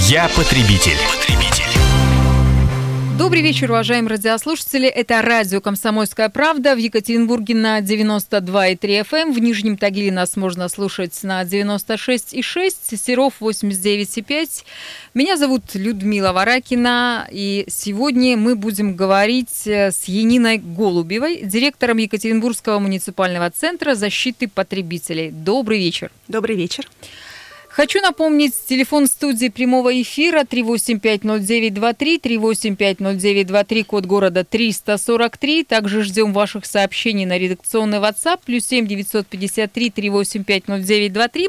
Я потребитель. потребитель. Добрый вечер, уважаемые радиослушатели. Это радио «Комсомольская правда» в Екатеринбурге на 92,3 FM. Эм. В Нижнем Тагиле нас можно слушать на 96,6, Серов 89,5. Меня зовут Людмила Варакина, и сегодня мы будем говорить э, с Яниной Голубевой, директором Екатеринбургского муниципального центра защиты потребителей. Добрый вечер. Добрый вечер. Хочу напомнить, телефон студии прямого эфира 3850923, 3850923, код города 343. Также ждем ваших сообщений на редакционный WhatsApp, плюс 7 953 3850923.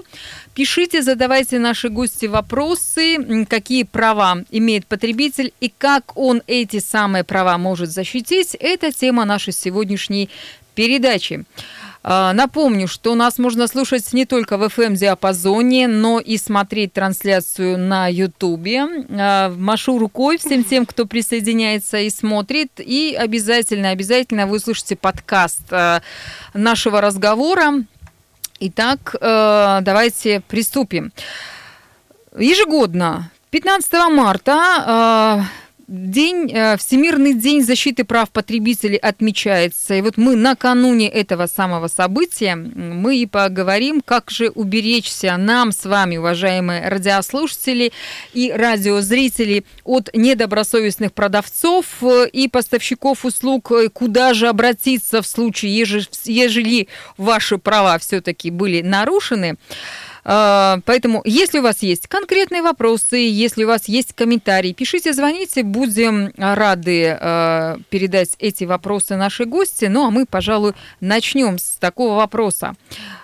Пишите, задавайте наши гости вопросы, какие права имеет потребитель и как он эти самые права может защитить. Это тема нашей сегодняшней передачи. А, напомню, что нас можно слушать не только в FM-диапазоне, но и смотреть трансляцию на Ютубе. А, машу рукой всем тем, кто присоединяется и смотрит. И обязательно, обязательно вы слушаете подкаст а, нашего разговора. Итак, давайте приступим. Ежегодно, 15 марта День, э, Всемирный день защиты прав потребителей отмечается. И вот мы накануне этого самого события мы и поговорим, как же уберечься нам с вами, уважаемые радиослушатели и радиозрители, от недобросовестных продавцов э, и поставщиков услуг, э, куда же обратиться в случае, ежели ваши права все-таки были нарушены. А, поэтому, если у вас есть конкретные вопросы, если у вас есть комментарии, пишите, звоните, будем рады а, передать эти вопросы нашей гости. Ну, а мы, пожалуй, начнем с такого вопроса.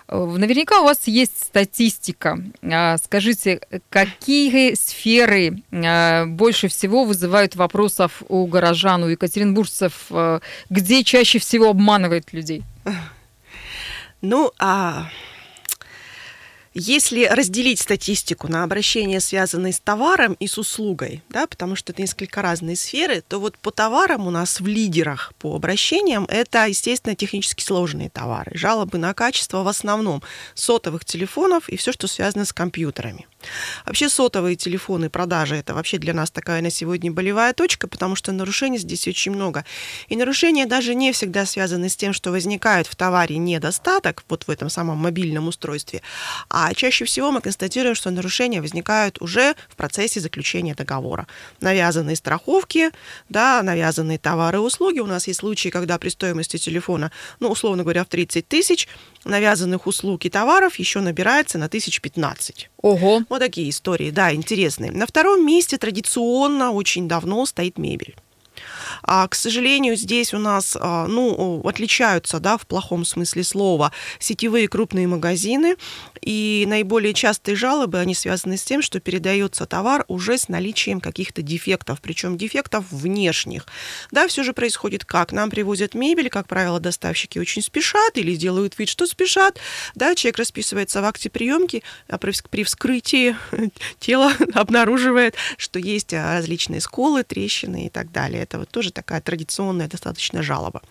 Наверняка у вас есть статистика. А, скажите, какие сферы больше всего вызывают вопросов у горожан, у екатеринбуржцев, где чаще всего обманывают людей? Ну, а если разделить статистику на обращения, связанные с товаром и с услугой, да, потому что это несколько разные сферы, то вот по товарам у нас в лидерах по обращениям это, естественно, технически сложные товары. Жалобы на качество в основном сотовых телефонов и все, что связано с компьютерами. Вообще сотовые телефоны, продажи, это вообще для нас такая на сегодня болевая точка, потому что нарушений здесь очень много. И нарушения даже не всегда связаны с тем, что возникает в товаре недостаток, вот в этом самом мобильном устройстве, а чаще всего мы констатируем, что нарушения возникают уже в процессе заключения договора. Навязанные страховки, да, навязанные товары и услуги. У нас есть случаи, когда при стоимости телефона, ну, условно говоря, в 30 тысяч, навязанных услуг и товаров еще набирается на тысяч 15. Ого. Вот такие истории, да, интересные. На втором месте традиционно очень давно стоит мебель. А, к сожалению, здесь у нас, а, ну, отличаются, да, в плохом смысле слова, сетевые крупные магазины, и наиболее частые жалобы, они связаны с тем, что передается товар уже с наличием каких-то дефектов, причем дефектов внешних. Да, все же происходит как? Нам привозят мебель, как правило, доставщики очень спешат или делают вид, что спешат, да, человек расписывается в акте приемки, а при вскрытии тела обнаруживает, что есть а, различные сколы, трещины и так далее. Это вот тоже такая традиционная достаточно жалоба.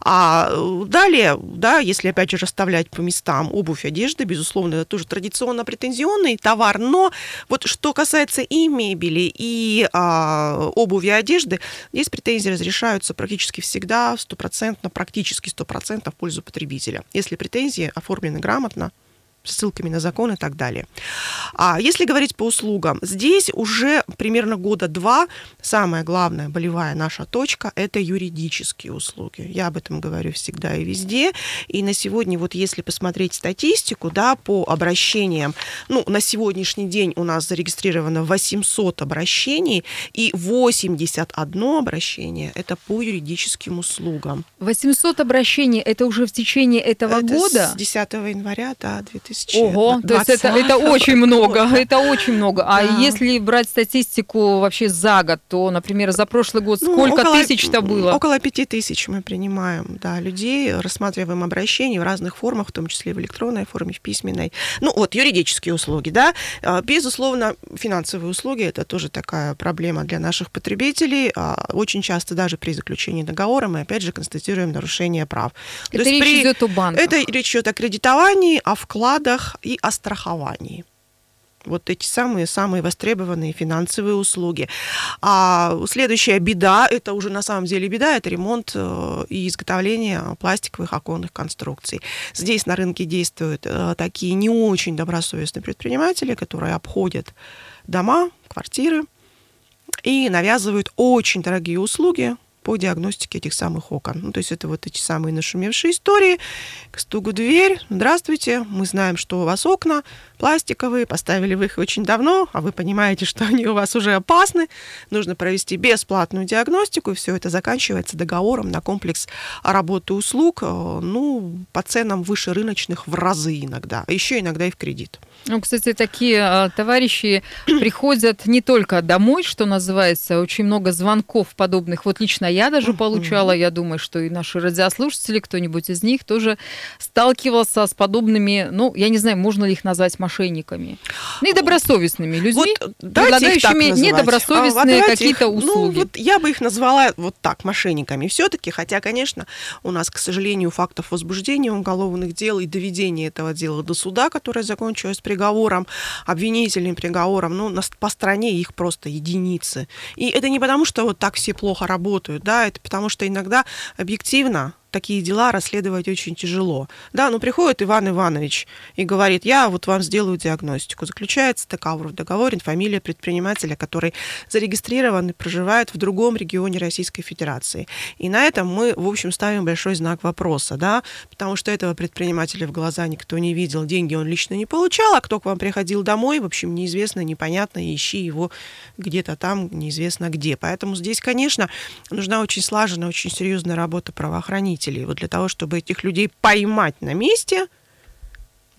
А э, далее, да, если опять же расставлять по местам обувь, одежда, безусловно, это тоже традиционно претензионный товар, но вот что касается и мебели, и а, обуви, одежды, здесь претензии разрешаются практически всегда стопроцентно, практически стопроцентно в пользу потребителя. Если претензии оформлены грамотно, ссылками на закон и так далее. А если говорить по услугам, здесь уже примерно года два самая главная болевая наша точка – это юридические услуги. Я об этом говорю всегда и везде. И на сегодня, вот если посмотреть статистику, да, по обращениям, ну, на сегодняшний день у нас зарегистрировано 800 обращений, и 81 обращение – это по юридическим услугам. 800 обращений – это уже в течение этого это года? с 10 января, да, 2000 тысяч. Ого, то есть это, это очень много, это очень много. А да. если брать статистику вообще за год, то, например, за прошлый год ну, сколько около, тысяч-то было? Около пяти тысяч мы принимаем, да, людей, рассматриваем обращения в разных формах, в том числе в электронной форме, в письменной. Ну вот, юридические услуги, да. А, безусловно, финансовые услуги – это тоже такая проблема для наших потребителей. А, очень часто даже при заключении договора мы, опять же, констатируем нарушение прав. Это речь при... идет о банках? Это речь идет о кредитовании, о вкладах и о страховании. вот эти самые-самые востребованные финансовые услуги. А следующая беда, это уже на самом деле беда, это ремонт э, и изготовление пластиковых оконных конструкций. Здесь на рынке действуют э, такие не очень добросовестные предприниматели, которые обходят дома, квартиры и навязывают очень дорогие услуги, по диагностике этих самых окон. Ну, то есть это вот эти самые нашумевшие истории. К стугу дверь. Здравствуйте, мы знаем, что у вас окна пластиковые, поставили вы их очень давно, а вы понимаете, что они у вас уже опасны. Нужно провести бесплатную диагностику, и все это заканчивается договором на комплекс работы услуг, э, ну, по ценам выше рыночных в разы иногда, а еще иногда и в кредит. Ну, кстати, такие а, товарищи приходят не только домой, что называется, очень много звонков подобных. Вот лично я даже получала, я думаю, что и наши радиослушатели, кто-нибудь из них тоже сталкивался с подобными, ну, я не знаю, можно ли их назвать мошенниками. Недобросовестными людьми, вот, предлагающими недобросовестные а, какие-то ну, услуги. Ну, вот я бы их назвала вот так, мошенниками. Все-таки, хотя, конечно, у нас, к сожалению, фактов возбуждения уголовных дел и доведения этого дела до суда, которое закончилось приговором, обвинительным приговором, ну, по стране их просто единицы. И это не потому, что вот так все плохо работают, да, это потому что иногда объективно такие дела расследовать очень тяжело. Да, ну приходит Иван Иванович и говорит, я вот вам сделаю диагностику. Заключается договор в договоре, фамилия предпринимателя, который зарегистрирован и проживает в другом регионе Российской Федерации. И на этом мы, в общем, ставим большой знак вопроса, да, потому что этого предпринимателя в глаза никто не видел, деньги он лично не получал, а кто к вам приходил домой, в общем, неизвестно, непонятно, ищи его где-то там, неизвестно где. Поэтому здесь, конечно, нужна очень слаженная, очень серьезная работа правоохранителей исполнителей, вот для того, чтобы этих людей поймать на месте –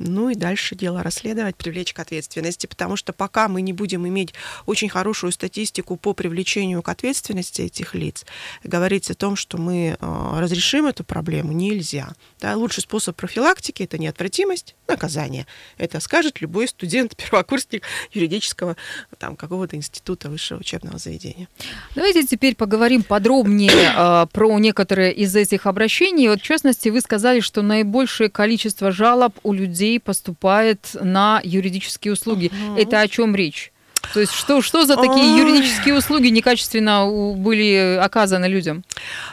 ну и дальше дело расследовать, привлечь к ответственности, потому что пока мы не будем иметь очень хорошую статистику по привлечению к ответственности этих лиц, говорить о том, что мы э, разрешим эту проблему, нельзя. Да, лучший способ профилактики – это неотвратимость, наказание. Это скажет любой студент, первокурсник юридического там, какого-то института высшего учебного заведения. Давайте теперь поговорим подробнее э, про некоторые из этих обращений. Вот, в частности, вы сказали, что наибольшее количество жалоб у людей людей поступает на юридические услуги. Угу. Это о чем речь? То есть что, что за такие юридические услуги некачественно были оказаны людям?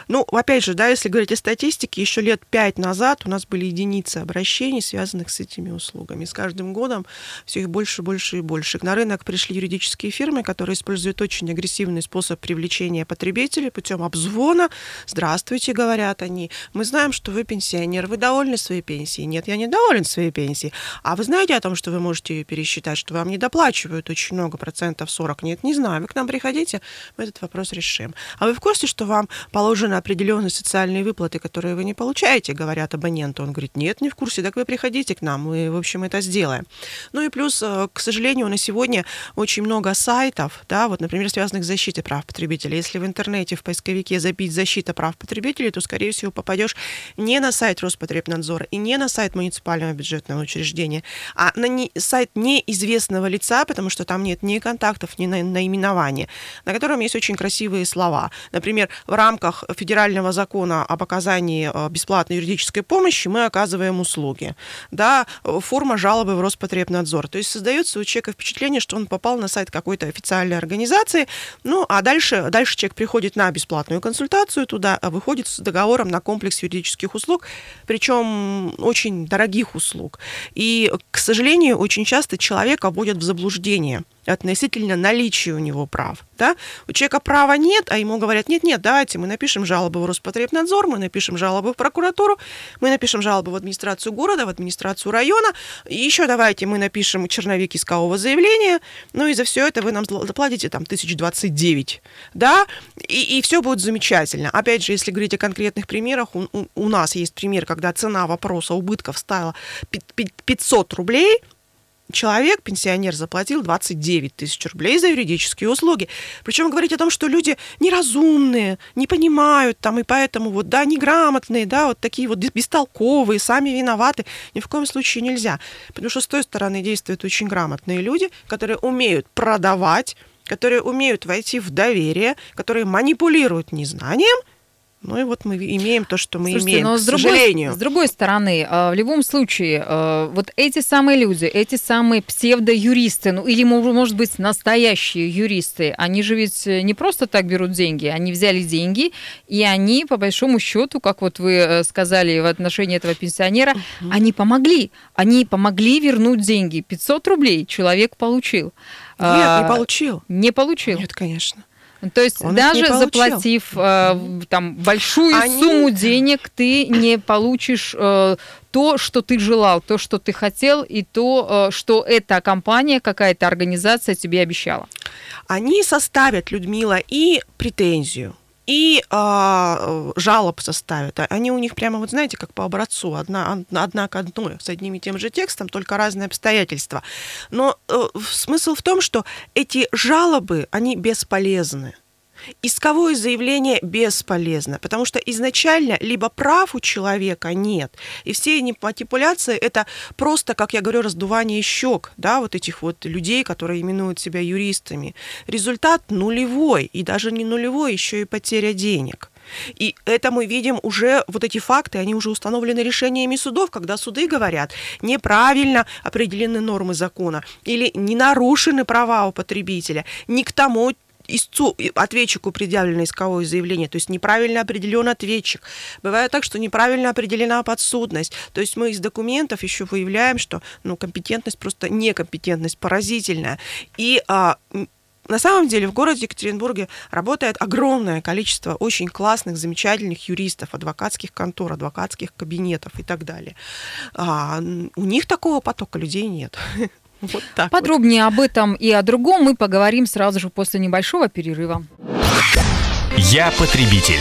Ну, опять же, да, если говорить о статистике, еще лет пять назад у нас были единицы обращений, связанных с этими услугами. С каждым годом все их больше, больше и больше. На рынок пришли юридические фирмы, которые используют очень агрессивный способ привлечения потребителей путем обзвона. Здравствуйте, говорят они. Мы знаем, что вы пенсионер. Вы довольны своей пенсией? Нет, я не доволен своей пенсией. А вы знаете о том, что вы можете ее пересчитать, что вам не доплачивают очень много процентов 40 нет, не знаю. Вы к нам приходите, мы этот вопрос решим. А вы в курсе, что вам положены определенные социальные выплаты, которые вы не получаете, говорят абоненту? Он говорит, нет, не в курсе, так вы приходите к нам, мы, в общем, это сделаем. Ну и плюс, э, к сожалению, на сегодня очень много сайтов, да, вот, например, связанных с защитой прав потребителей. Если в интернете в поисковике забить «защита прав потребителей», то, скорее всего, попадешь не на сайт Роспотребнадзора и не на сайт муниципального бюджетного учреждения, а на не, сайт неизвестного лица, потому что там нет ни контактов, ни наименования, на котором есть очень красивые слова. Например, в рамках федерального закона об оказании э, бесплатной юридической помощи мы оказываем услуги. Да, форма жалобы в Роспотребнадзор. То есть создается у человека впечатление, что он попал на сайт какой-то официальной организации, ну, а дальше, дальше человек приходит на бесплатную консультацию туда, а выходит с договором на комплекс юридических услуг, причем очень дорогих услуг. И, к сожалению, очень часто человека вводят в заблуждение – относительно наличия у него прав. Да? У человека права нет, а ему говорят, нет-нет, давайте мы напишем жалобу в Роспотребнадзор, мы напишем жалобу в прокуратуру, мы напишем жалобу в администрацию города, в администрацию района, и еще давайте мы напишем черновик искового заявления, ну и за все это вы нам заплатите там 1029, да, и, и все будет замечательно. Опять же, если говорить о конкретных примерах, у, у, у нас есть пример, когда цена вопроса убытков стала 500 рублей, человек, пенсионер, заплатил 29 тысяч рублей за юридические услуги. Причем говорить о том, что люди неразумные, не понимают там, и поэтому вот, да, неграмотные, да, вот такие вот бестолковые, сами виноваты, ни в коем случае нельзя. Потому что с той стороны действуют очень грамотные люди, которые умеют продавать, которые умеют войти в доверие, которые манипулируют незнанием Ну и вот мы имеем то, что мы Слушайте, имеем, но к с другой, сожалению. с другой стороны, э, в любом случае, э, вот эти самые люди, эти самые псевдоюристы, ну или, мо- может быть, настоящие юристы, они же ведь не просто так берут деньги, они взяли деньги, и они, по большому счету, как вот вы э, сказали в отношении этого пенсионера, они помогли, они помогли вернуть деньги. 500 рублей человек получил. Нет, А, не получил. Не получил. Нет, конечно. То есть Он даже заплатив э, там большую Они- сумму денег, ты не получишь э, то, что ты желал, то, что ты хотел, и то, э, что эта компания, какая-то организация тебе обещала. Они составят, Людмила, и претензию, и а, жалоб составят. А Они у них прямо, вот знаете, как по образцу, одна, одна, к одной, с одним и тем же текстом, только разные обстоятельства. Но э, смысл в том, что эти жалобы, они бесполезны. Исковое заявление бесполезно, потому что изначально либо прав у человека нет, и все манипуляции это просто, как я говорю, раздувание щек, да, вот этих вот людей, которые именуют себя юристами. Результат нулевой, и даже не нулевой, еще и потеря денег. И это мы видим уже, вот эти факты, они уже установлены решениями судов, когда суды говорят, неправильно определены нормы закона или не нарушены права у потребителя, не к тому истцу, ответчику предъявлено исковое заявление, то есть неправильно определен ответчик. Бывает так, что неправильно определена подсудность. То есть мы из документов еще выявляем, что ну, компетентность просто некомпетентность поразительная. И а, на самом деле в городе Екатеринбурге работает огромное количество очень классных, замечательных юристов, адвокатских контор, адвокатских кабинетов и так далее. А, у них такого потока людей нет. Вот так вот. Подробнее об этом и о другом мы поговорим сразу же после небольшого перерыва. Я потребитель.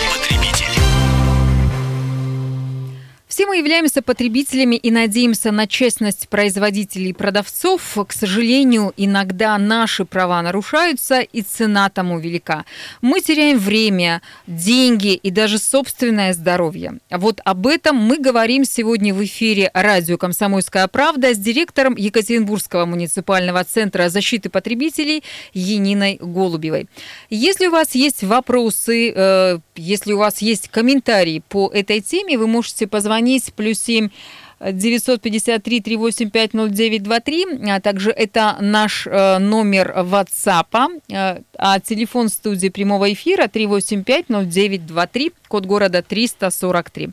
Все мы являемся потребителями и надеемся на честность производителей и продавцов. К сожалению, иногда наши права нарушаются, и цена тому велика. Мы теряем время, деньги и даже собственное здоровье. Вот об этом мы говорим сегодня в эфире радио «Комсомольская правда» с директором Екатеринбургского муниципального центра защиты потребителей Яниной Голубевой. Если у вас есть вопросы, э, если у вас есть комментарии по этой теме, вы можете позвонить плюс 7 953 385 0923, а также это наш э, номер WhatsApp, э, а телефон студии прямого эфира 385 0923, код города 343.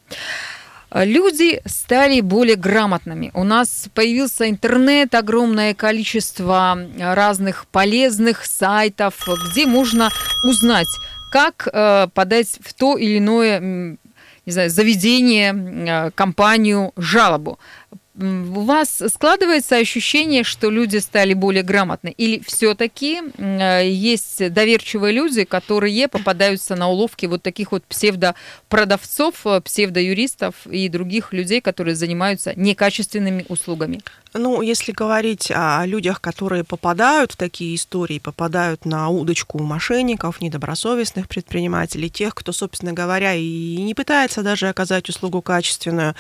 Люди стали более грамотными. У нас появился интернет, огромное количество разных полезных сайтов, где можно узнать, как э, подать в то или иное не знаю, заведение, э, компанию жалобу. У вас складывается ощущение, что люди стали более грамотны? Или все-таки есть доверчивые люди, которые попадаются на уловки вот таких вот псевдопродавцов, псевдоюристов и других людей, которые занимаются некачественными услугами? Ну, если говорить о людях, которые попадают в такие истории, попадают на удочку мошенников, недобросовестных предпринимателей, тех, кто, собственно говоря, и не пытается даже оказать услугу качественную,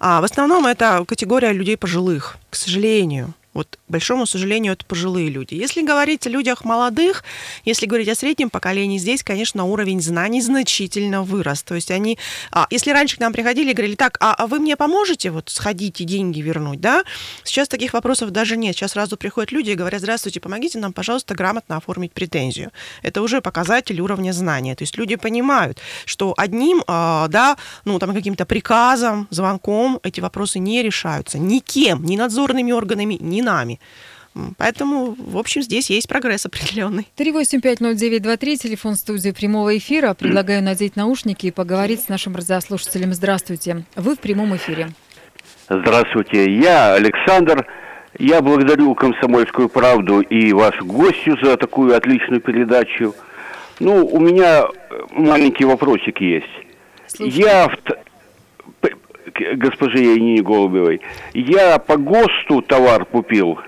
а в основном это категория людей пожилых, к сожалению. Вот, к большому сожалению, это пожилые люди. Если говорить о людях молодых, если говорить о среднем поколении, здесь, конечно, уровень знаний значительно вырос. То есть они, а, если раньше к нам приходили и говорили, так, а, а вы мне поможете вот сходить и деньги вернуть, да? Сейчас таких вопросов даже нет. Сейчас сразу приходят люди и говорят, здравствуйте, помогите нам, пожалуйста, грамотно оформить претензию. Это уже показатель уровня знания. То есть люди понимают, что одним, а, да, ну, там, каким-то приказом, звонком эти вопросы не решаются. Никем, ни надзорными органами, ни нами. Поэтому, в общем, здесь есть прогресс определенный. 3850923, телефон студии прямого эфира. Предлагаю надеть наушники и поговорить с нашим радиослушателем. Здравствуйте. Вы в прямом эфире. Здравствуйте, я Александр. Я благодарю «Комсомольскую правду» и вашу гостью за такую отличную передачу. Ну, у меня маленький вопросик есть. Слушаю. Я в госпоже Янине Голубевой. Я по ГОСТу товар купил.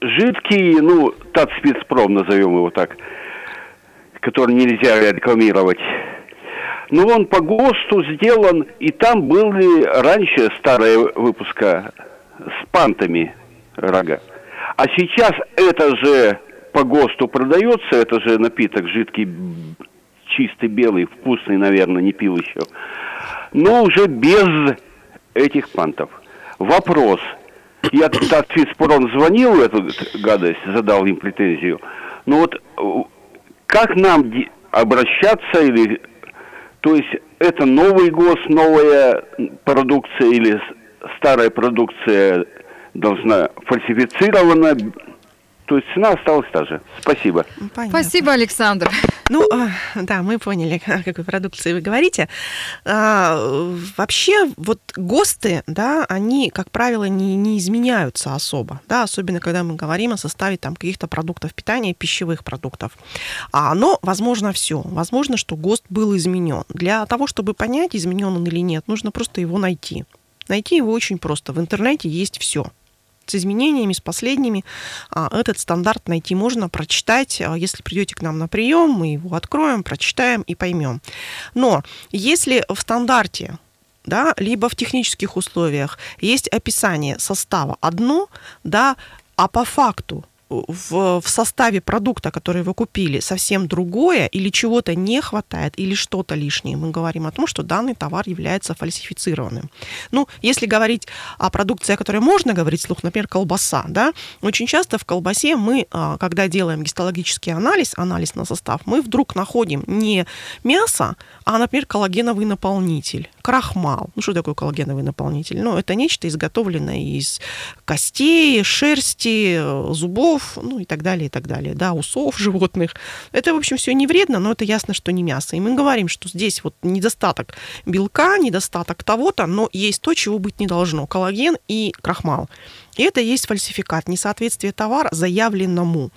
Жидкий, ну, Татспецпром, назовем его так, который нельзя рекламировать. Но он по ГОСТу сделан, и там были раньше старые выпуска с пантами рога. А сейчас это же по ГОСТу продается, это же напиток жидкий чистый белый, вкусный, наверное, не пил еще. Но уже без этих пантов. Вопрос. Я так Фицпром звонил эту гадость, задал им претензию. Но вот как нам обращаться или... То есть это новый ГОСТ, новая продукция или старая продукция должна фальсифицирована то есть цена осталась та же. Спасибо. Понятно. Спасибо, Александр. Ну, а, да, мы поняли, о какой продукции вы говорите. А, вообще, вот ГОСТы, да, они, как правило, не, не изменяются особо, да, особенно когда мы говорим о составе там каких-то продуктов питания, пищевых продуктов. А, но, возможно, все. Возможно, что ГОСТ был изменен. Для того, чтобы понять, изменен он или нет, нужно просто его найти. Найти его очень просто. В интернете есть все с изменениями, с последними. А, этот стандарт найти можно, прочитать. А, если придете к нам на прием, мы его откроем, прочитаем и поймем. Но если в стандарте да, либо в технических условиях есть описание состава одно, да, а по факту в, в составе продукта, который вы купили, совсем другое, или чего-то не хватает, или что-то лишнее, мы говорим о том, что данный товар является фальсифицированным. Ну, если говорить о продукции, о которой можно говорить слух, например, колбаса, да, очень часто в колбасе мы, а, когда делаем гистологический анализ, анализ на состав, мы вдруг находим не мясо, а, например, коллагеновый наполнитель, крахмал. Ну, что такое коллагеновый наполнитель? Ну, это нечто изготовленное из костей, шерсти, зубов, ну и так далее, и так далее, да, усов животных. Это, в общем, все не вредно, но это ясно, что не мясо. И мы говорим, что здесь вот недостаток белка, недостаток того-то, но есть то, чего быть не должно. Коллаген и крахмал. И это есть фальсификат, несоответствие товара заявленному.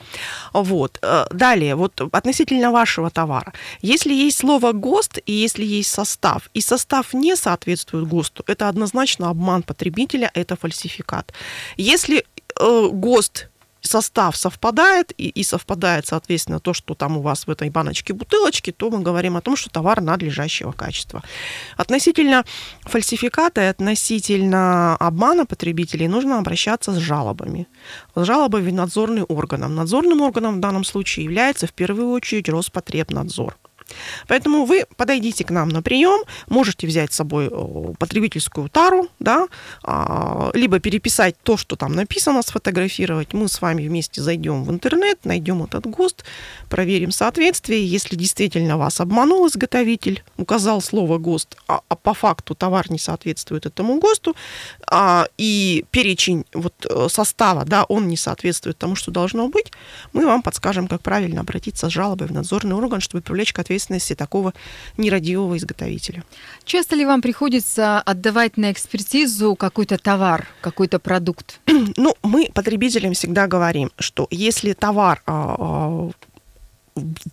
Вот. Э, далее, вот относительно вашего товара. Если есть слово ГОСТ и если есть состав, и состав не соответствует ГОСТу, это однозначно обман потребителя, это фальсификат. Если э, ГОСТ состав совпадает, и, и совпадает, соответственно, то, что там у вас в этой баночке бутылочки, то мы говорим о том, что товар надлежащего качества. Относительно фальсификата и относительно обмана потребителей нужно обращаться с жалобами. С жалобами надзорным органам. Надзорным органом в данном случае является в первую очередь Роспотребнадзор. Поэтому вы подойдите к нам на прием, можете взять с собой э, потребительскую тару, да, а, либо переписать то, что там написано, сфотографировать. Мы с вами вместе зайдем в интернет, найдем этот ГОСТ, проверим соответствие. Если действительно вас обманул изготовитель, указал слово ГОСТ, а, а по факту товар не соответствует этому ГОСТу, а, и перечень вот э, состава, да, он не соответствует тому, что должно быть, мы вам подскажем, как правильно обратиться с жалобой в надзорный орган, чтобы привлечь к ответственности ответственности такого нерадивого изготовителя. Часто ли вам приходится отдавать на экспертизу какой-то товар, какой-то продукт? Ну, мы потребителям всегда говорим, что если товар а, а,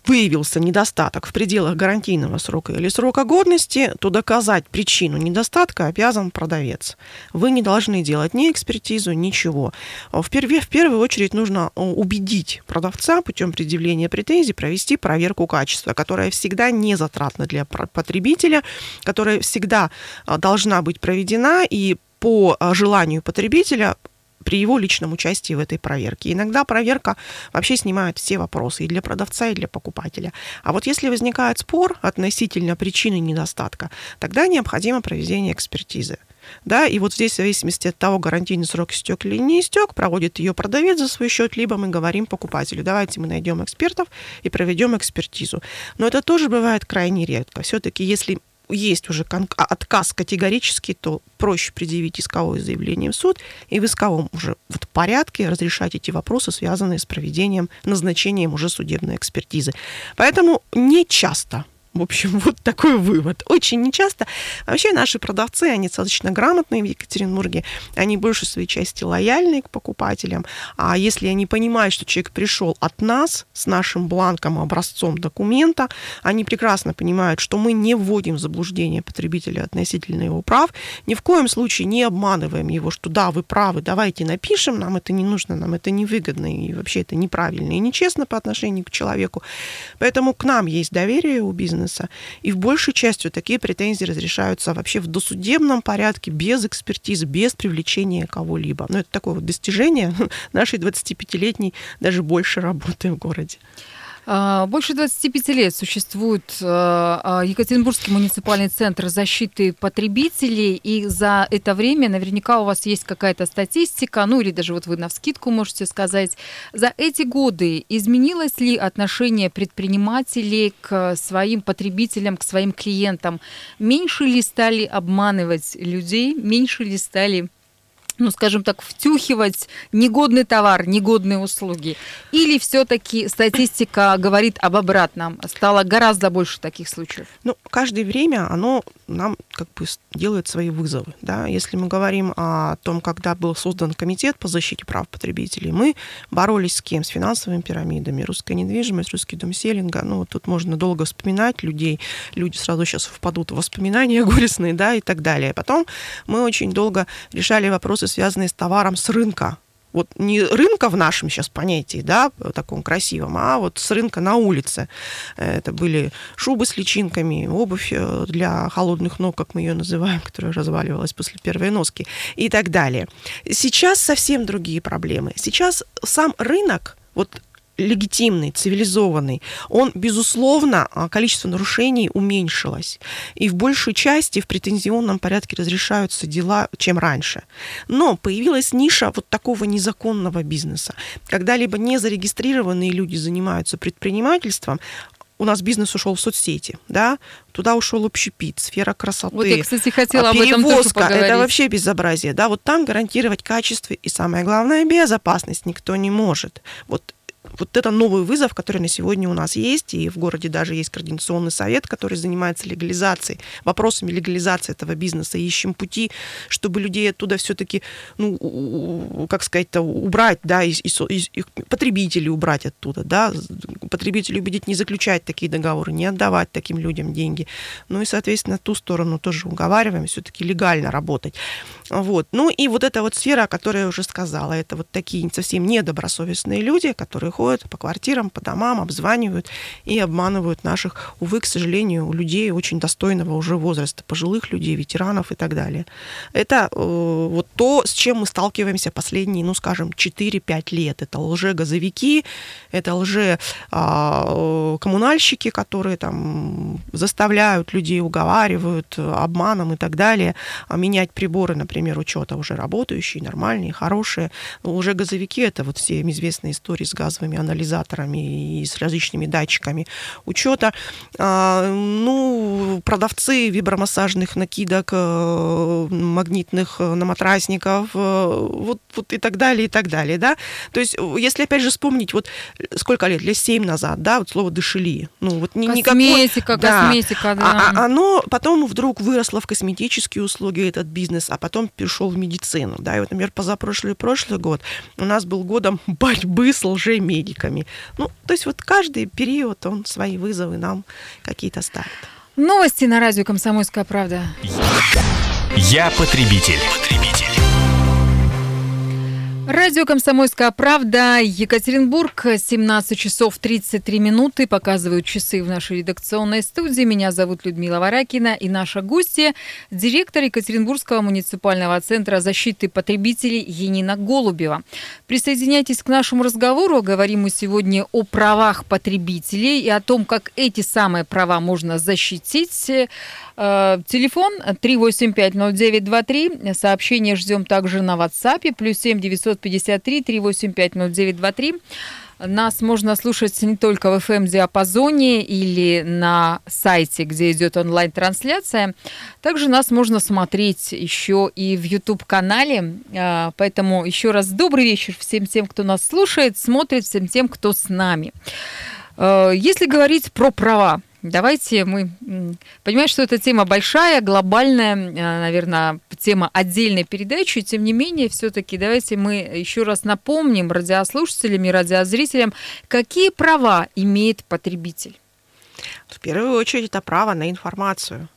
выявился недостаток в пределах гарантийного срока или срока годности, то доказать причину недостатка обязан продавец. Вы не должны делать ни экспертизу, ничего. В, перве, в первую очередь нужно э, убедить продавца путем предъявления претензий провести проверку качества, которая всегда не затратна для потребителя, которая всегда э, должна быть проведена и по э, желанию потребителя при его личном участии в этой проверке. Иногда проверка вообще снимает все вопросы и для продавца, и для покупателя. А вот если возникает спор относительно причины недостатка, тогда необходимо проведение экспертизы. Да, и вот здесь, в зависимости от того, гарантийный срок истек или не истек, проводит ее продавец за свой счет, либо мы говорим покупателю, давайте мы найдем экспертов и проведем экспертизу. Но это тоже бывает крайне редко. Все-таки, если есть уже а, отказ категорический, то проще предъявить исковое заявление в суд и в исковом уже вот порядке разрешать эти вопросы, связанные с проведением, назначением уже судебной экспертизы. Поэтому не часто в общем, вот такой вывод. Очень нечасто. Вообще наши продавцы, они достаточно грамотные в Екатеринбурге, они больше своей части лояльны к покупателям. А если они понимают, что человек пришел от нас с нашим бланком, образцом документа, они прекрасно понимают, что мы не вводим в заблуждение потребителя относительно его прав, ни в коем случае не обманываем его, что да, вы правы, давайте напишем, нам это не нужно, нам это невыгодно, и вообще это неправильно и нечестно по отношению к человеку. Поэтому к нам есть доверие у бизнеса, бизнеса. И в большей части такие претензии разрешаются вообще в досудебном порядке, без экспертизы, без привлечения кого-либо. Но это такое вот достижение нашей 25-летней, даже больше работы в городе. А, больше 25 лет существует а, а, Екатеринбургский муниципальный центр защиты потребителей, и за это время наверняка у вас есть какая-то статистика, ну или даже вот вы на вскидку можете сказать, за эти годы изменилось ли отношение предпринимателей к своим потребителям, к своим клиентам? Меньше ли стали обманывать людей, меньше ли стали ну, скажем так, втюхивать негодный товар, негодные услуги? Или все-таки статистика говорит об обратном? Стало гораздо больше таких случаев? Ну, каждое время оно нам как бы делает свои вызовы. Да? Если мы говорим о том, когда был создан комитет по защите прав потребителей, мы боролись с кем? С финансовыми пирамидами, русская недвижимость, русский дом селинга. Ну, тут можно долго вспоминать людей. Люди сразу сейчас впадут в воспоминания горестные, да, и так далее. Потом мы очень долго решали вопросы вопросы, связанные с товаром с рынка. Вот не рынка в нашем сейчас понятии, да, таком красивом, а вот с рынка на улице. Это были шубы с личинками, обувь э, для холодных ног, как мы ее называем, которая разваливалась после первой носки и так далее. Сейчас совсем другие проблемы. Сейчас сам рынок, вот легитимный, цивилизованный, он, безусловно, а, количество нарушений уменьшилось. И в большей части в претензионном порядке разрешаются дела, чем раньше. Но появилась ниша вот такого незаконного бизнеса. Когда либо незарегистрированные люди занимаются предпринимательством, у нас бизнес ушел в соцсети, да, туда ушел общепит, сфера красоты. Вот я, кстати, хотела об этом тоже поговорить. это вообще безобразие, да, вот там гарантировать качество и самое главное безопасность никто не может. Вот вот это новый вызов, который на сегодня у нас есть, и в городе даже есть координационный совет, который занимается легализацией, вопросами легализации этого бизнеса, ищем пути, чтобы людей оттуда все-таки, ну, как сказать-то, убрать, да, и, и, и потребителей убрать оттуда, да, потребителей убедить не заключать такие договоры, не отдавать таким людям деньги. Ну и, соответственно, ту сторону тоже уговариваем, все-таки легально работать. Вот. Ну и вот эта вот сфера, о которой я уже сказала, это вот такие совсем недобросовестные люди, которые ходят по квартирам, по домам, обзванивают и обманывают наших, увы, к сожалению, людей очень достойного уже возраста, пожилых людей, ветеранов и так далее. Это э, вот то, с чем мы сталкиваемся последние, ну, скажем, 4-5 лет. Это лже-газовики, это лже-коммунальщики, которые там заставляют людей, уговаривают обманом и так далее, а менять приборы, например, учета уже работающие, нормальные, хорошие. Но уже газовики, это вот все известные истории с газовыми анализаторами и с различными датчиками учета. А, ну, продавцы вибромассажных накидок, э, магнитных э, наматрасников, э, вот, вот и так далее, и так далее, да. То есть, если опять же вспомнить, вот сколько лет, лет 7 назад, да, вот слово дышили, ну вот ни, косметика, никакой... Да, косметика, да. А, а, оно потом вдруг выросло в косметические услуги, этот бизнес, а потом перешел в медицину. Да, и вот, например, позапрошлый прошлый год у нас был годом борьбы с лжемедиками. Ну, то есть вот каждый период он свои вызовы нам какие-то ставит. Новости на радио «Комсомольская правда». Я потребитель. потребитель. Радио «Комсомольская правда», Екатеринбург, 17 часов 33 минуты, показывают часы в нашей редакционной студии. Меня зовут Людмила Варакина и наша гостья, директор Екатеринбургского муниципального центра защиты потребителей Енина Голубева. Присоединяйтесь к нашему разговору. Говорим мы сегодня о правах потребителей и о том, как эти самые права можно защитить. Э, телефон 3850923. Сообщение ждем также на WhatsApp. Плюс 7 953 385 0923. Нас можно слушать не только в FM-диапазоне или на сайте, где идет онлайн-трансляция. Также нас можно смотреть еще и в YouTube-канале. Э, поэтому еще раз добрый вечер всем тем, кто нас слушает, смотрит, всем тем, кто с нами. Э, если говорить про права, Давайте мы понимаем, что эта тема большая, глобальная, э, наверное, тема отдельной передачи. Тем не менее, все-таки давайте мы еще раз напомним радиослушателям и радиозрителям, какие права имеет потребитель. В первую очередь это право на информацию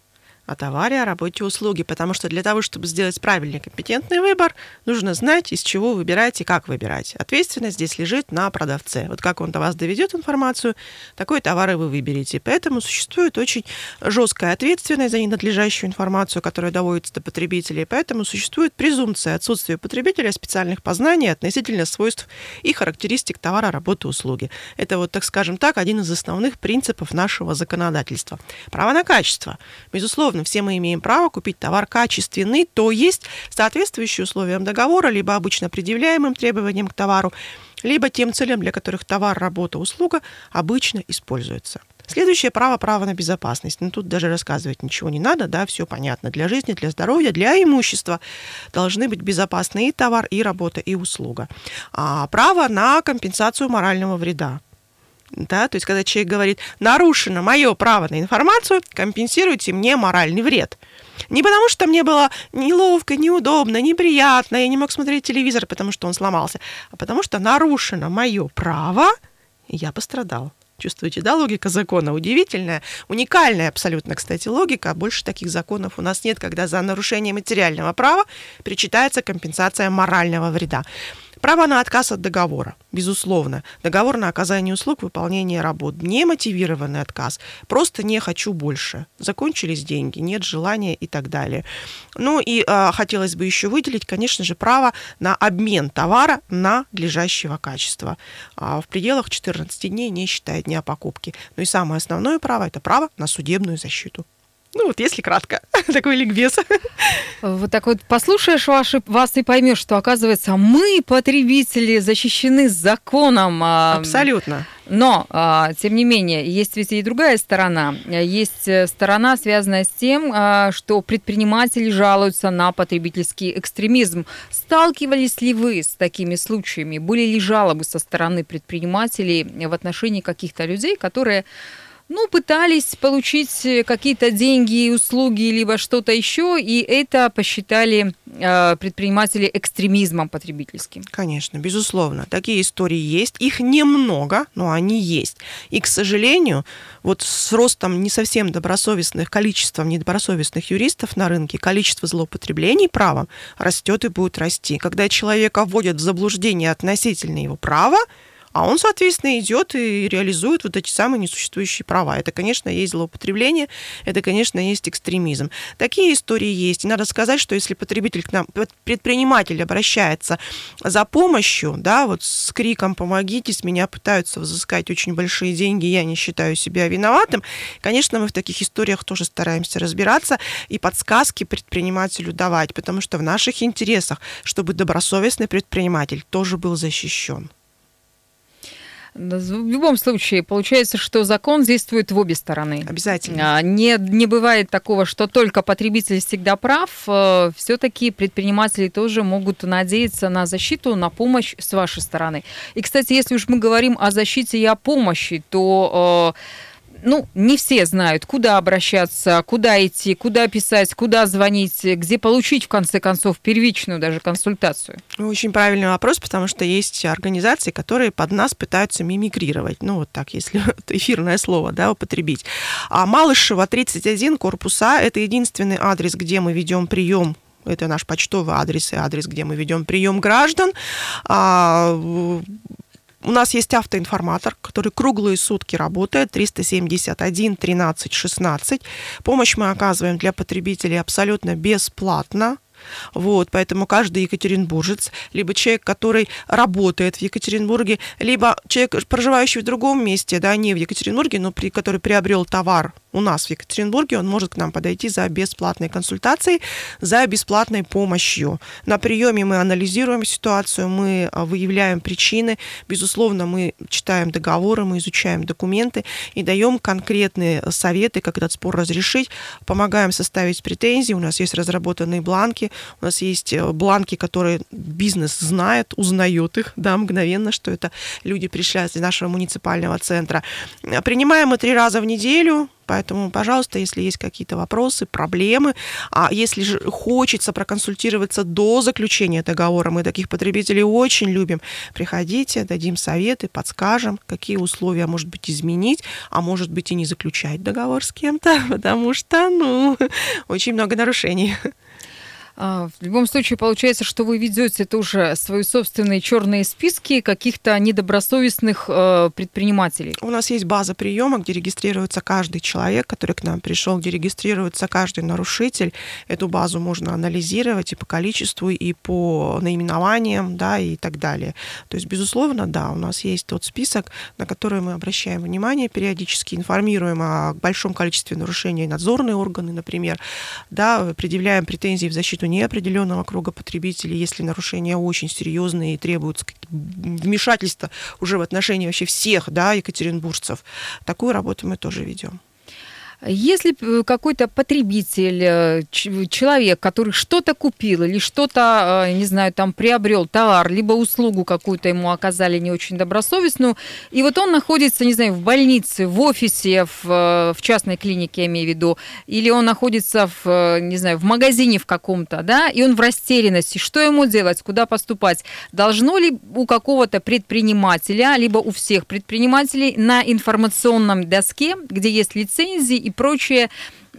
о товаре, о работе, услуги, потому что для того, чтобы сделать правильный компетентный выбор, нужно знать, из чего выбирать и как выбирать. Ответственность здесь лежит на продавце. Вот как он до вас доведет информацию, такой товар и вы выберете. Поэтому существует очень жесткая ответственность за ненадлежащую информацию, которая доводится до потребителей. Поэтому существует презумпция отсутствия потребителя специальных познаний относительно свойств и характеристик товара, работы, услуги. Это вот, так скажем так, один из основных принципов нашего законодательства. Право на качество. Безусловно, безусловно, все мы имеем право купить товар качественный, то есть соответствующий условиям договора, либо обычно предъявляемым требованиям к товару, либо тем целям, для которых товар, работа, услуга обычно используются. Следующее право – право на безопасность. Ну, тут даже рассказывать ничего не надо, да, все понятно. Для жизни, для здоровья, для имущества должны быть безопасны и товар, и работа, и услуга. А право на компенсацию морального вреда. Да, то есть, когда человек говорит, нарушено мое право на информацию, компенсируйте мне моральный вред. Не потому, что мне было неловко, неудобно, неприятно, я не мог смотреть телевизор, потому что он сломался, а потому что нарушено мое право, и я пострадал. Чувствуете, да, логика закона удивительная, уникальная абсолютно, кстати, логика. Больше таких законов у нас нет, когда за нарушение материального права причитается компенсация морального вреда. Право на отказ от договора, безусловно. Договор на оказание услуг, выполнение работ. Не мотивированный отказ. Просто не хочу больше. Закончились деньги, нет желания и так далее. Ну и э, хотелось бы еще выделить, конечно же, право на обмен товара на надлежащего качества. А в пределах 14 дней не считая дня покупки. Ну и самое основное право – это право на судебную защиту. Ну вот, если кратко, такой ликбез. Вот так вот послушаешь ваши, вас и поймешь, что, оказывается, мы, потребители, защищены законом. А, Абсолютно. Но, а, тем не менее, есть ведь и другая сторона. Есть э, сторона, связанная с тем, а, что предприниматели жалуются на потребительский экстремизм. Сталкивались ли вы с такими случаями? Были ли жалобы со стороны предпринимателей в отношении каких-то людей, которые ну, пытались получить э, какие-то деньги услуги, либо что-то еще, и это посчитали э, предприниматели экстремизмом потребительским. Конечно, безусловно. Такие истории есть. Их немного, но они есть. И, к сожалению, вот с ростом не совсем добросовестных, количеством недобросовестных юристов на рынке, количество злоупотреблений правом растет и будет расти. Когда человека вводят в заблуждение относительно его права, а он, соответственно, идет и реализует вот эти самые несуществующие права. Это, конечно, есть злоупотребление, это, конечно, есть экстремизм. Такие истории есть. И надо сказать, что если потребитель к нам, предприниматель обращается за помощью, да, вот с криком «помогите», с меня пытаются взыскать очень большие деньги, я не считаю себя виноватым, конечно, мы в таких историях тоже стараемся разбираться и подсказки предпринимателю давать, потому что в наших интересах, чтобы добросовестный предприниматель тоже был защищен. В любом случае, получается, что закон действует в обе стороны. Обязательно. А, не, не бывает такого, что только потребитель всегда прав. Э, Все-таки предприниматели тоже могут надеяться на защиту, на помощь с вашей стороны. И, кстати, если уж мы говорим о защите и о помощи, то э, ну, не все знают, куда обращаться, куда идти, куда писать, куда звонить, где получить, в конце концов, первичную даже консультацию? Очень правильный вопрос, потому что есть организации, которые под нас пытаются мимикрировать. Ну, вот так, если эфирное слово, да, употребить. А Малышева, 31, корпуса, это единственный адрес, где мы ведем прием это наш почтовый адрес и адрес, где мы ведем прием граждан. У нас есть автоинформатор, который круглые сутки работает, 371 13 16. Помощь мы оказываем для потребителей абсолютно бесплатно. Вот, поэтому каждый екатеринбуржец, либо человек, который работает в Екатеринбурге, либо человек, проживающий в другом месте, да, не в Екатеринбурге, но при, который приобрел товар у нас в Екатеринбурге, он может к нам подойти за бесплатной консультацией, за бесплатной помощью. На приеме мы анализируем ситуацию, мы а, выявляем причины, безусловно, мы читаем договоры, мы изучаем документы и даем конкретные советы, как этот спор разрешить, помогаем составить претензии, у нас есть разработанные бланки. У нас есть э, бланки, которые бизнес знает, узнает их, да, мгновенно, что это люди пришли из нашего муниципального центра. Принимаем мы три раза в неделю, Поэтому, пожалуйста, если есть какие-то вопросы, проблемы, а если же хочется проконсультироваться до заключения договора, мы таких потребителей очень любим, приходите, дадим советы, подскажем, какие условия, может быть, изменить, а может быть и не заключать договор с кем-то, потому что, ну, очень много нарушений. А, в любом случае, получается, что вы ведете тоже свои собственные черные списки каких-то недобросовестных э, предпринимателей. У нас есть база приема, где регистрируется каждый человек, который к нам пришел, где регистрируется каждый нарушитель. Эту базу можно анализировать и по количеству, и по наименованиям, да, и так далее. То есть, безусловно, да, у нас есть тот список, на который мы обращаем внимание периодически, информируем о большом количестве нарушений надзорные органы, например, да, предъявляем претензии в защиту неопределенного круга потребителей, если нарушения очень серьезные и требуются вмешательства уже в отношении вообще всех да, екатеринбуржцев. Такую работу мы тоже ведем. Если э, какой-то потребитель, э, человек, который что-то купил или что-то, э, не знаю, там приобрел товар, либо услугу какую-то ему оказали не очень добросовестную, и вот он находится, не знаю, в больнице, в офисе, в, в частной клинике, я имею в виду, или он находится в, не знаю, в магазине в каком-то, да, и он в растерянности, что ему делать, куда поступать? Должно ли у какого-то предпринимателя, либо у всех предпринимателей на информационном доске, где есть лицензии и прочее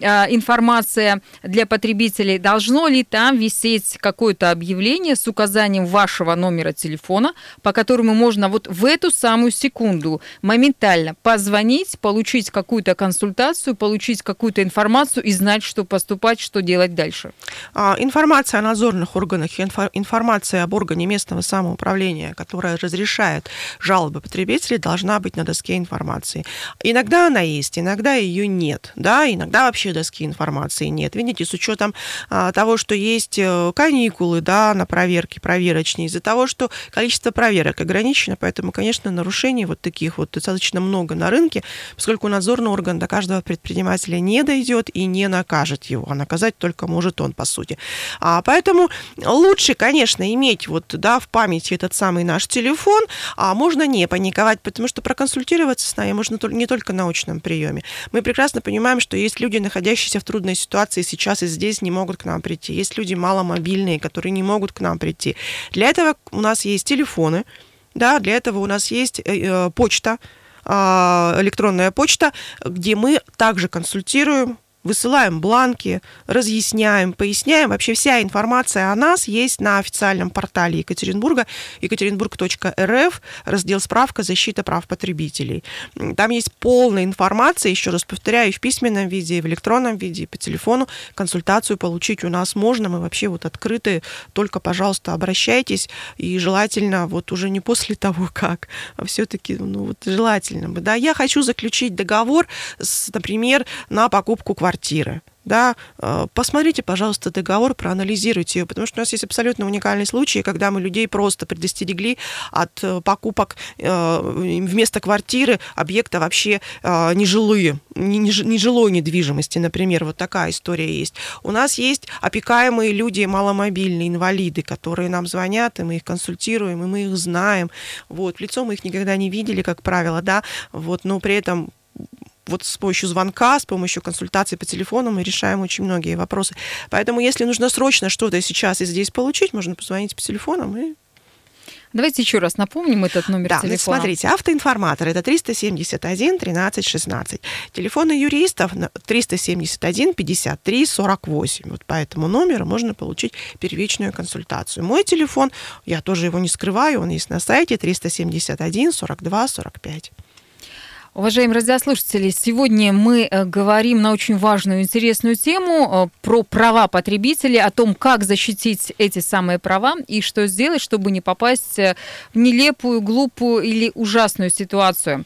информация для потребителей, должно ли там висеть какое-то объявление с указанием вашего номера телефона, по которому можно вот в эту самую секунду моментально позвонить, получить какую-то консультацию, получить какую-то информацию и знать, что поступать, что делать дальше? А, информация о надзорных органах, информация об органе местного самоуправления, которая разрешает жалобы потребителей, должна быть на доске информации. Иногда она есть, иногда ее нет, да, иногда вообще вообще доски информации нет. Видите, с учетом а, того, что есть э, каникулы, да, на проверки проверочные, из-за того, что количество проверок ограничено, поэтому, конечно, нарушений вот таких вот достаточно много на рынке, поскольку надзорный орган до каждого предпринимателя не дойдет и не накажет его, а наказать только может он, по сути. А, поэтому лучше, конечно, иметь вот, да, в памяти этот самый наш телефон, а можно не паниковать, потому что проконсультироваться с нами можно не только на очном приеме. Мы прекрасно понимаем, что есть люди, находящиеся находящиеся в трудной ситуации сейчас и здесь не могут к нам прийти. Есть люди маломобильные, которые не могут к нам прийти. Для этого у нас есть телефоны, да, для этого у нас есть э, э почта, э, электронная почта, где мы также консультируем высылаем бланки, разъясняем, поясняем. Вообще вся информация о нас есть на официальном портале Екатеринбурга, екатеринбург.рф, раздел «Справка. Защита прав потребителей». Там есть полная информация, еще раз повторяю, в письменном виде, и в электронном виде, и по телефону. Консультацию получить у нас можно, мы вообще вот открыты, только, пожалуйста, обращайтесь, и желательно вот уже не после того, как, а все-таки, ну вот желательно бы, да, я хочу заключить договор, с, например, на покупку квартиры квартиры. Да, э, посмотрите, пожалуйста, договор, проанализируйте его, потому что у нас есть абсолютно уникальный случай, когда мы людей просто предостерегли от э, покупок э, вместо квартиры объекта вообще нежилые, нежилой недвижимости, например, вот такая история есть. У нас есть опекаемые люди маломобильные, инвалиды, которые нам звонят, и мы их консультируем, и мы их знаем. Вот, в лицо мы их никогда не видели, как правило, да, вот, но при этом вот с помощью звонка, с помощью консультации по телефону мы решаем очень многие вопросы. Поэтому, если нужно срочно что-то сейчас и здесь получить, можно позвонить по телефону и Давайте еще раз напомним этот номер да, телефона. смотрите, автоинформатор это 371 13 16. Телефоны юристов 371 53 48. Вот по этому номеру можно получить первичную консультацию. Мой телефон, я тоже его не скрываю, он есть на сайте 371 42 45. Уважаемые радиослушатели, сегодня мы э, говорим на очень важную, интересную тему э, про права потребителей, о том, как защитить эти самые права и что сделать, чтобы не попасть э, в нелепую, глупую или ужасную ситуацию.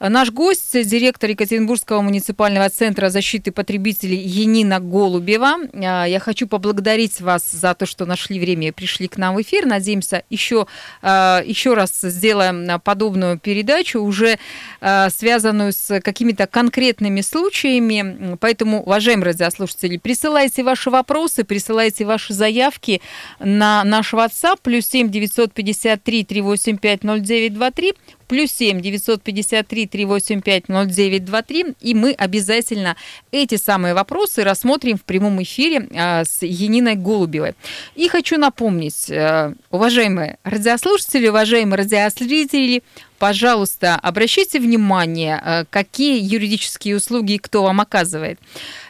Наш гость, директор Екатеринбургского муниципального центра защиты потребителей Енина Голубева. Я хочу поблагодарить вас за то, что нашли время и пришли к нам в эфир. Надеемся, еще, еще раз сделаем подобную передачу уже связанную связанную с какими-то конкретными случаями. Поэтому, уважаемые радиослушатели, присылайте ваши вопросы, присылайте ваши заявки на наш WhatsApp плюс 7 953 385 0923 плюс 7 953 385 0923, и мы обязательно эти самые вопросы рассмотрим в прямом эфире а, с Яниной Голубевой. И хочу напомнить, а, уважаемые радиослушатели, уважаемые радиослушатели, пожалуйста, обращайте внимание, э, какие юридические услуги кто вам оказывает.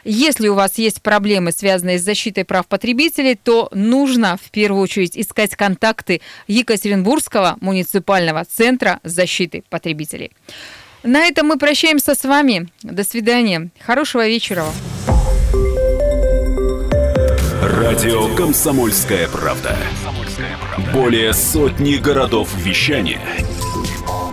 Если у вас есть проблемы, связанные с защитой прав потребителей, то нужно в первую очередь искать контакты Екатеринбургского муниципального центра защиты потребителей. На этом мы прощаемся с вами. До свидания. Хорошего вечера. Радио «Комсомольская правда». Более сотни городов вещания –